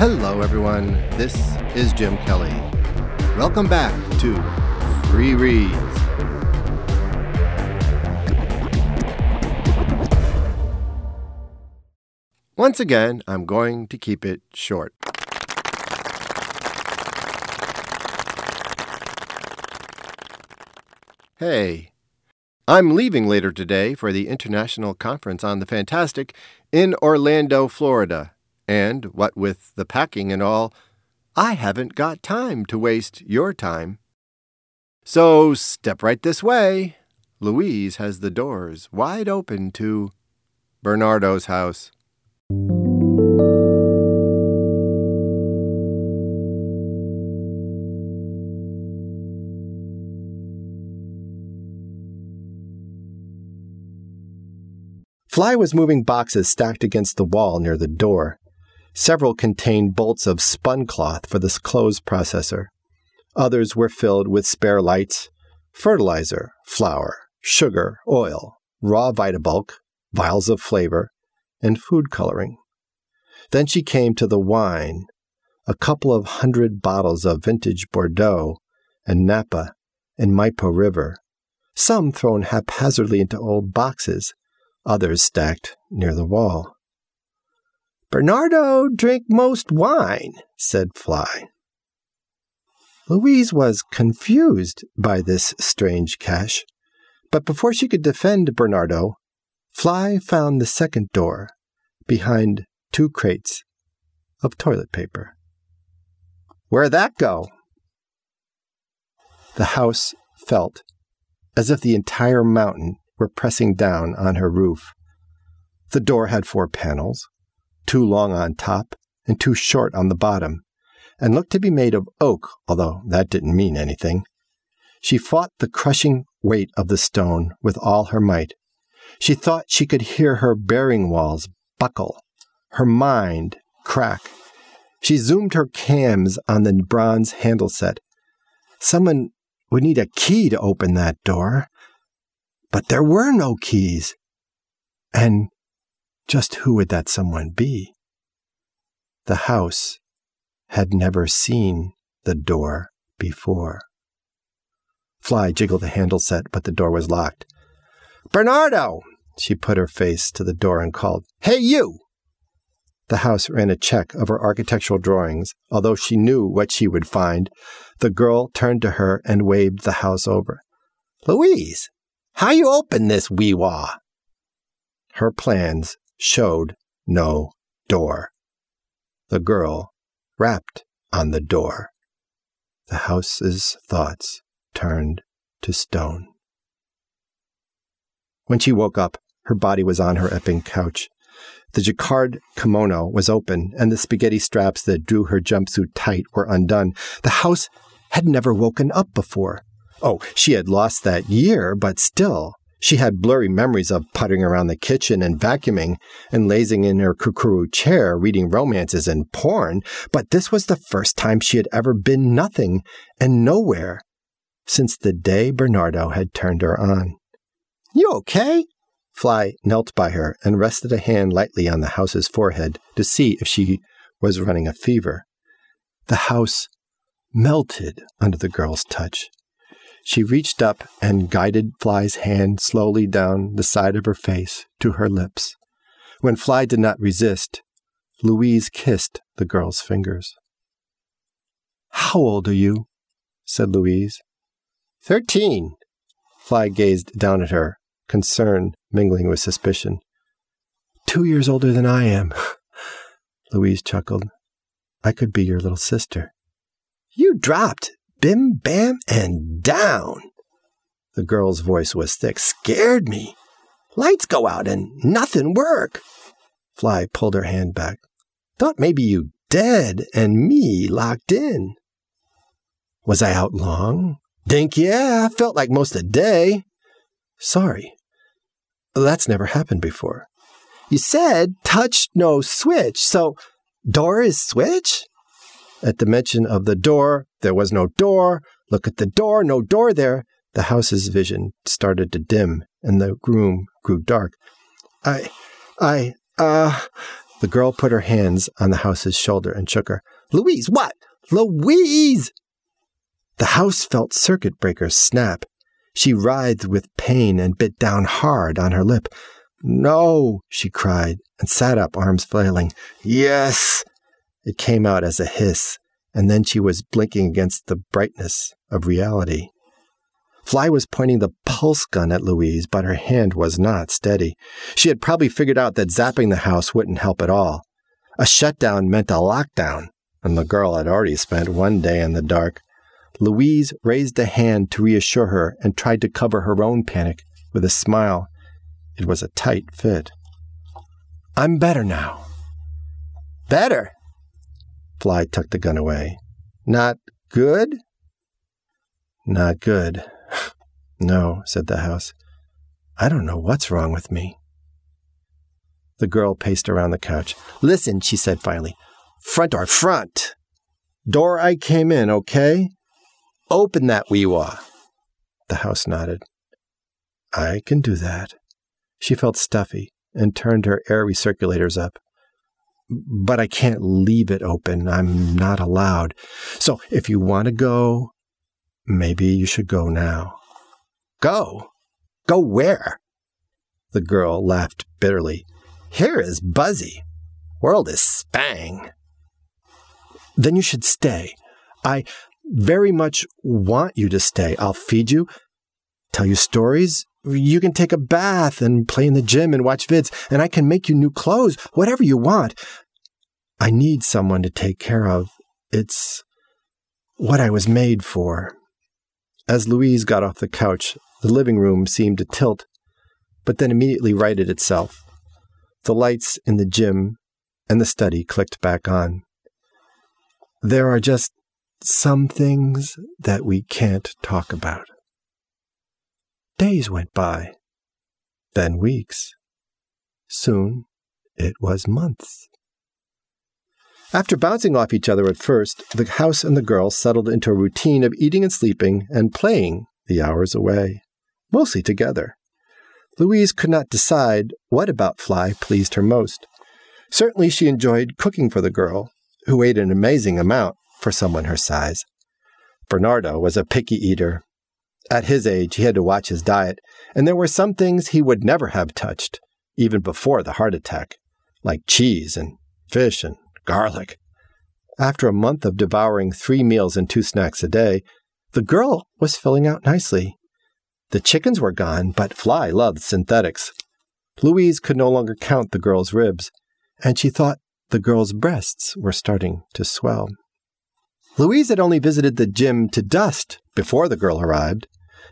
Hello, everyone. This is Jim Kelly. Welcome back to Free Reads. Once again, I'm going to keep it short. Hey, I'm leaving later today for the International Conference on the Fantastic in Orlando, Florida. And what with the packing and all, I haven't got time to waste your time. So step right this way. Louise has the doors wide open to Bernardo's house. Fly was moving boxes stacked against the wall near the door. Several contained bolts of spun cloth for the clothes processor. Others were filled with spare lights, fertilizer, flour, sugar, oil, raw Vitabulk, vials of flavor, and food coloring. Then she came to the wine, a couple of hundred bottles of vintage Bordeaux and Napa and Maipo River, some thrown haphazardly into old boxes, others stacked near the wall. Bernardo drink most wine, said Fly. Louise was confused by this strange cache, but before she could defend Bernardo, Fly found the second door behind two crates of toilet paper. Where'd that go? The house felt as if the entire mountain were pressing down on her roof. The door had four panels, two long on top and too short on the bottom, and looked to be made of oak, although that didn't mean anything. She fought the crushing weight of the stone with all her might. She thought she could hear her bearing walls buckle, her mind crack. She zoomed her cams on the bronze handle set. Someone would need a key to open that door. But there were no keys. And just who would that someone be? The house had never seen the door before. Fly jiggled the handle set, but the door was locked. Bernardo! She put her face to the door and called, Hey, you! The house ran a check of her architectural drawings. Although she knew what she would find, the girl turned to her and waved the house over. Louise, how you open this wee wah? Her plans showed no door. The girl rapped on the door. The house's thoughts turned to stone. When she woke up, her body was on her Epping couch. The jacquard kimono was open, and the spaghetti straps that drew her jumpsuit tight were undone. The house had never woken up before. Oh, she had lost that year, but still, she had blurry memories of puttering around the kitchen and vacuuming and lazing in her kukuru chair reading romances and porn, but this was the first time she had ever been nothing and nowhere since the day Bernardo had turned her on. You okay? Fly knelt by her and rested a hand lightly on the house's forehead to see if she was running a fever. The house melted under the girl's touch. She reached up and guided Fly's hand slowly down the side of her face to her lips. When Fly did not resist, Louise kissed the girl's fingers. How old are you? said Louise. Thirteen. Fly gazed down at her, concern mingling with suspicion. Two years older than I am. Louise chuckled. I could be your little sister. You dropped bim bam and down. The girl's voice was thick. Scared me. Lights go out and nothing work. Fly pulled her hand back. Thought maybe you dead and me locked in. Was I out long? Think yeah, felt like most of the day. Sorry. That's never happened before. You said touch no switch, so door is switch? At the mention of the door, there was no door. Look at the door, no door there. The house's vision started to dim, and the room grew dark. I, I, uh, The girl put her hands on the house's shoulder and shook her. Louise, what? Louise! The house felt circuit breakers snap. She writhed with pain and bit down hard on her lip. No, she cried and sat up, arms flailing. Yes! It came out as a hiss, and then she was blinking against the brightness of reality. Fly was pointing the pulse gun at Louise, but her hand was not steady. She had probably figured out that zapping the house wouldn't help at all. A shutdown meant a lockdown, and the girl had already spent one day in the dark. Louise raised a hand to reassure her and tried to cover her own panic with a smile. It was a tight fit. I'm better now. Better? Fly tucked the gun away. Not good? Not good. no, said the house. I don't know what's wrong with me. The girl paced around the couch. Listen, she said finally. Front door, front! Door I came in, okay? Open that wee-wah. The house nodded. I can do that. She felt stuffy and turned her air recirculators up. But I can't leave it open. I'm not allowed. So if you want to go, maybe you should go now. Go? Go where? The girl laughed bitterly. Here is Buzzy. World is spang. Then you should stay. I very much want you to stay. I'll feed you, tell you stories, you can take a bath and play in the gym and watch vids, and I can make you new clothes, whatever you want. I need someone to take care of. It's what I was made for. As Louise got off the couch, the living room seemed to tilt, but then immediately righted itself. The lights in the gym and the study clicked back on. There are just some things that we can't talk about. Days went by, then weeks. Soon it was months. After bouncing off each other at first, the house and the girl settled into a routine of eating and sleeping and playing the hours away, mostly together. Louise could not decide what about Fly pleased her most. Certainly she enjoyed cooking for the girl, who ate an amazing amount for someone her size. Bernardo was a picky eater at his age, he had to watch his diet, and there were some things he would never have touched, even before the heart attack, like cheese and fish and garlic. After a month of devouring three meals and two snacks a day, the girl was filling out nicely. The chickens were gone, but Fly loved synthetics. Louise could no longer count the girl's ribs, and she thought the girl's breasts were starting to swell. Louise had only visited the gym to dust before the girl arrived.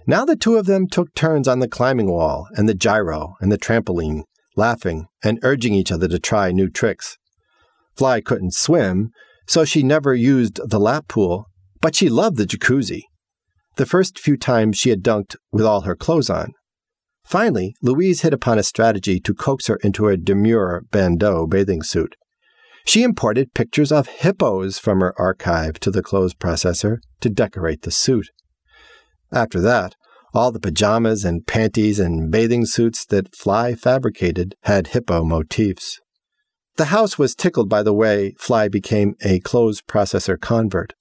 Now the two of them took turns on the climbing wall and the gyro and the trampoline, laughing and urging each other to try new tricks. Fly couldn't swim, so she never used the lap pool, but she loved the jacuzzi. The first few times she had dunked with all her clothes on. Finally, Louise hit upon a strategy to coax her into a demure bandeau bathing suit. She imported pictures of hippos from her archive to the clothes processor to decorate the suit. After that, all the pajamas and panties and bathing suits that Fly fabricated had hippo motifs. The house was tickled by the way Fly became a clothes processor convert.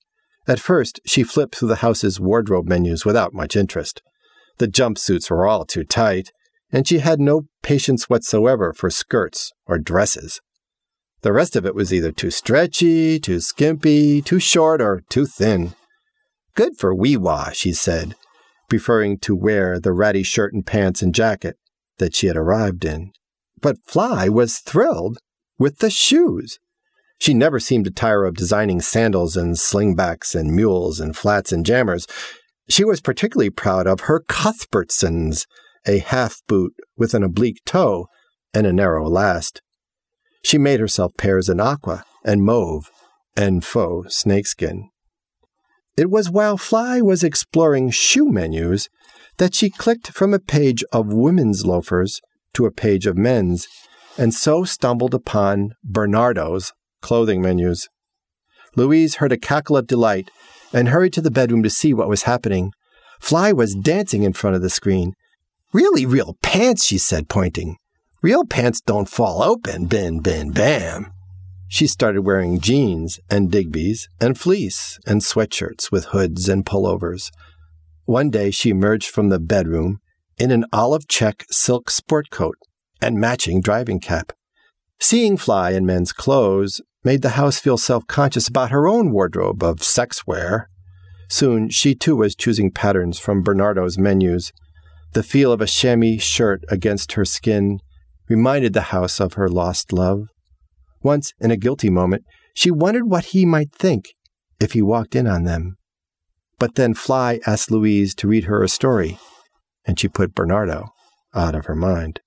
At first, she flipped through the house's wardrobe menus without much interest. The jumpsuits were all too tight, and she had no patience whatsoever for skirts or dresses. The rest of it was either too stretchy, too skimpy, too short, or too thin. Good for wee-wah, she said, preferring to wear the ratty shirt and pants and jacket that she had arrived in. But Fly was thrilled with the shoes. She never seemed to tire of designing sandals and slingbacks and mules and flats and jammers. She was particularly proud of her Cuthbertsons, a half boot with an oblique toe and a narrow last. She made herself pairs in aqua and mauve and faux snakeskin. It was while Fly was exploring shoe menus that she clicked from a page of women's loafers to a page of men's, and so stumbled upon Bernardo's clothing menus. Louise heard a cackle of delight and hurried to the bedroom to see what was happening. Fly was dancing in front of the screen. Really real pants, she said, pointing. Real pants don't fall open, bin, bin, bam. She started wearing jeans and Digby's and fleece and sweatshirts with hoods and pullovers. One day she emerged from the bedroom in an olive check silk sport coat and matching driving cap. Seeing Fly in men's clothes made the house feel self conscious about her own wardrobe of sex wear. Soon she too was choosing patterns from Bernardo's menus. The feel of a chamois shirt against her skin reminded the house of her lost love. Once, in a guilty moment, she wondered what he might think if he walked in on them. But then Fly asked Louise to read her a story, and she put Bernardo out of her mind.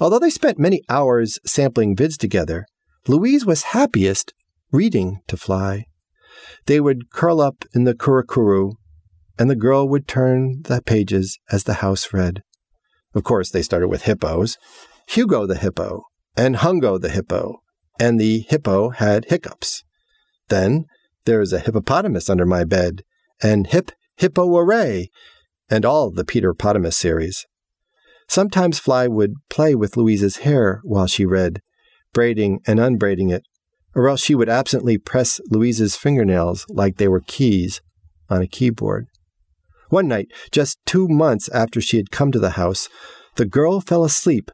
Although they spent many hours sampling vids together, Louise was happiest reading to Fly. They would curl up in the kurukuru, and the girl would turn the pages as the house read. Of course, they started with hippos. Hugo the hippo, and Hungo the hippo, and the hippo had hiccups. Then there is a hippopotamus under my bed, and Hip Hippo Array, and all the Peter Potamus series. Sometimes Fly would play with Louise's hair while she read, braiding and unbraiding it, or else she would absently press Louise's fingernails like they were keys on a keyboard. One night, just two months after she had come to the house, the girl fell asleep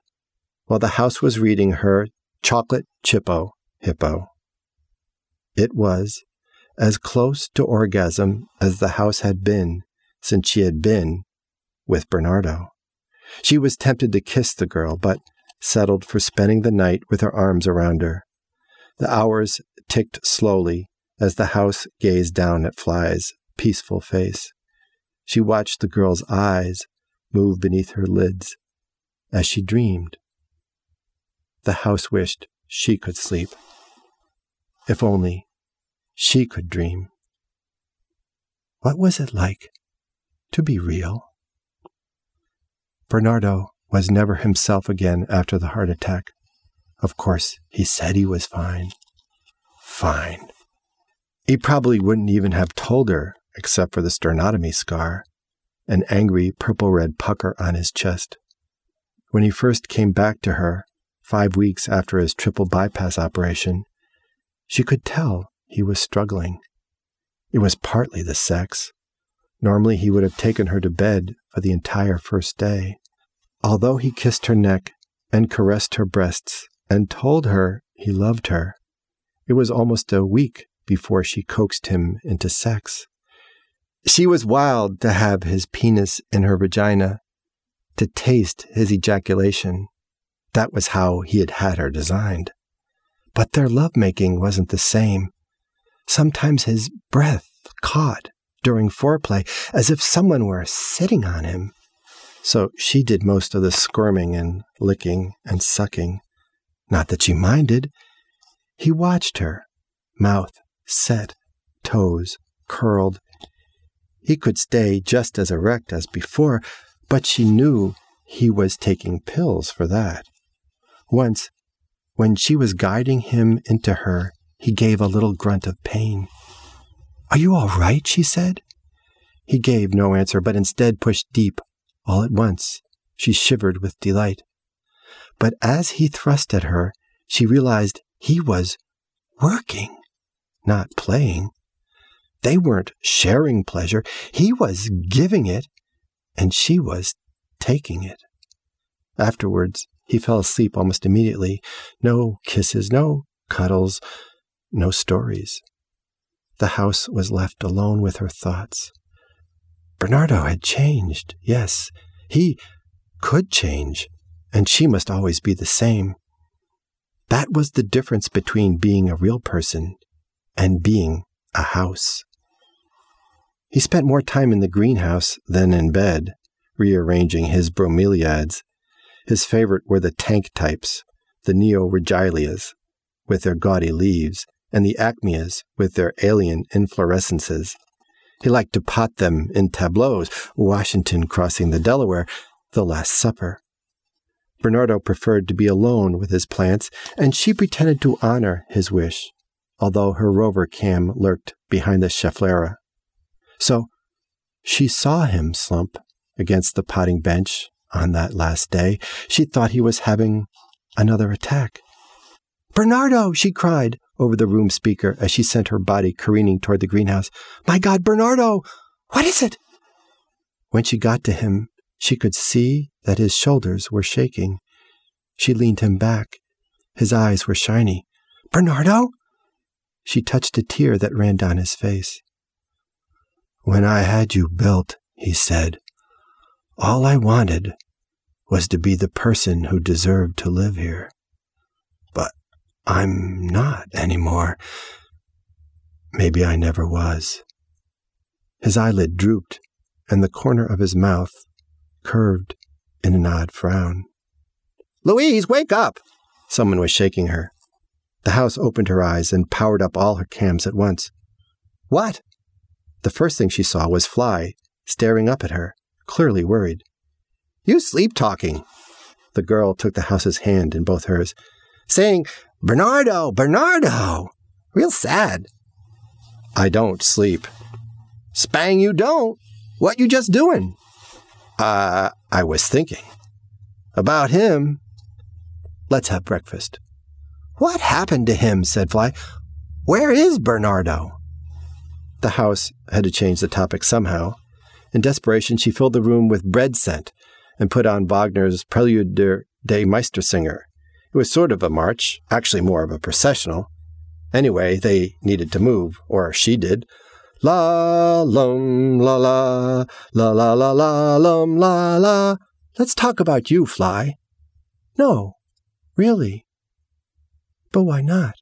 while the house was reading her Chocolate Chippo Hippo. It was as close to orgasm as the house had been since she had been with Bernardo. She was tempted to kiss the girl, but settled for spending the night with her arms around her. The hours ticked slowly as the house gazed down at Fly's peaceful face. She watched the girl's eyes move beneath her lids as she dreamed. The house wished she could sleep. If only she could dream. What was it like to be real? Bernardo was never himself again after the heart attack. Of course, he said he was fine. Fine. He probably wouldn't even have told her, except for the sternotomy scar, an angry purple red pucker on his chest. When he first came back to her, five weeks after his triple bypass operation, she could tell he was struggling. It was partly the sex. Normally, he would have taken her to bed for the entire first day. Although he kissed her neck and caressed her breasts and told her he loved her, it was almost a week before she coaxed him into sex. She was wild to have his penis in her vagina, to taste his ejaculation. That was how he had had her designed. But their lovemaking wasn't the same. Sometimes his breath caught during foreplay as if someone were sitting on him. So she did most of the squirming and licking and sucking. Not that she minded. He watched her, mouth set, toes curled. He could stay just as erect as before, but she knew he was taking pills for that. Once, when she was guiding him into her, he gave a little grunt of pain. Are you all right? she said. He gave no answer, but instead pushed deep all at once, she shivered with delight. But as he thrust at her, she realized he was working, not playing. They weren't sharing pleasure. He was giving it, and she was taking it. Afterwards, he fell asleep almost immediately. No kisses, no cuddles, no stories. The house was left alone with her thoughts. Bernardo had changed, yes. He could change, and she must always be the same. That was the difference between being a real person and being a house. He spent more time in the greenhouse than in bed, rearranging his bromeliads. His favorite were the tank types, the neoregelias, with their gaudy leaves, and the aechmeas, with their alien inflorescences. He liked to pot them in tableaus, Washington crossing the Delaware, The Last Supper. Bernardo preferred to be alone with his plants, and she pretended to honor his wish, although her rover cam lurked behind the schefflera. So she saw him slump against the potting bench on that last day. She thought he was having another attack. Bernardo, she cried over the room speaker as she sent her body careening toward the greenhouse. My God, Bernardo! What is it? When she got to him, she could see that his shoulders were shaking. She leaned him back. His eyes were shiny. Bernardo? She touched a tear that ran down his face. When I had you built, he said, all I wanted was to be the person who deserved to live here. But I'm not anymore. Maybe I never was. His eyelid drooped, and the corner of his mouth curved in an odd frown. Louise, wake up! Someone was shaking her. The house opened her eyes and powered up all her cams at once. What? The first thing she saw was Fly, staring up at her, clearly worried. You sleep talking. The girl took the house's hand in both hers, saying, Bernardo, Bernardo! Real sad. I don't sleep. Spang, you don't. What you just doing? Uh, I was thinking. About him. Let's have breakfast. What happened to him? said Fly. Where is Bernardo? The house had to change the topic somehow. In desperation, she filled the room with bread scent and put on Wagner's Prelude der, des Meistersinger. It was sort of a march, actually more of a processional. Anyway, they needed to move, or she did. La lum la la la la la la lum la la. Let's talk about you, Fly. No, really. But why not?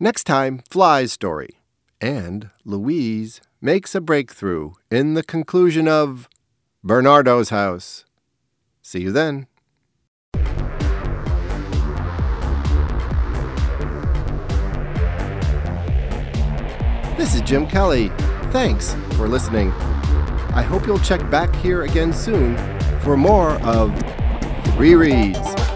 Next time, Fly's story. And Louise makes a breakthrough in the conclusion of Bernardo's House. See you then. This is Jim Kelly. Thanks for listening. I hope you'll check back here again soon for more of Free Reads.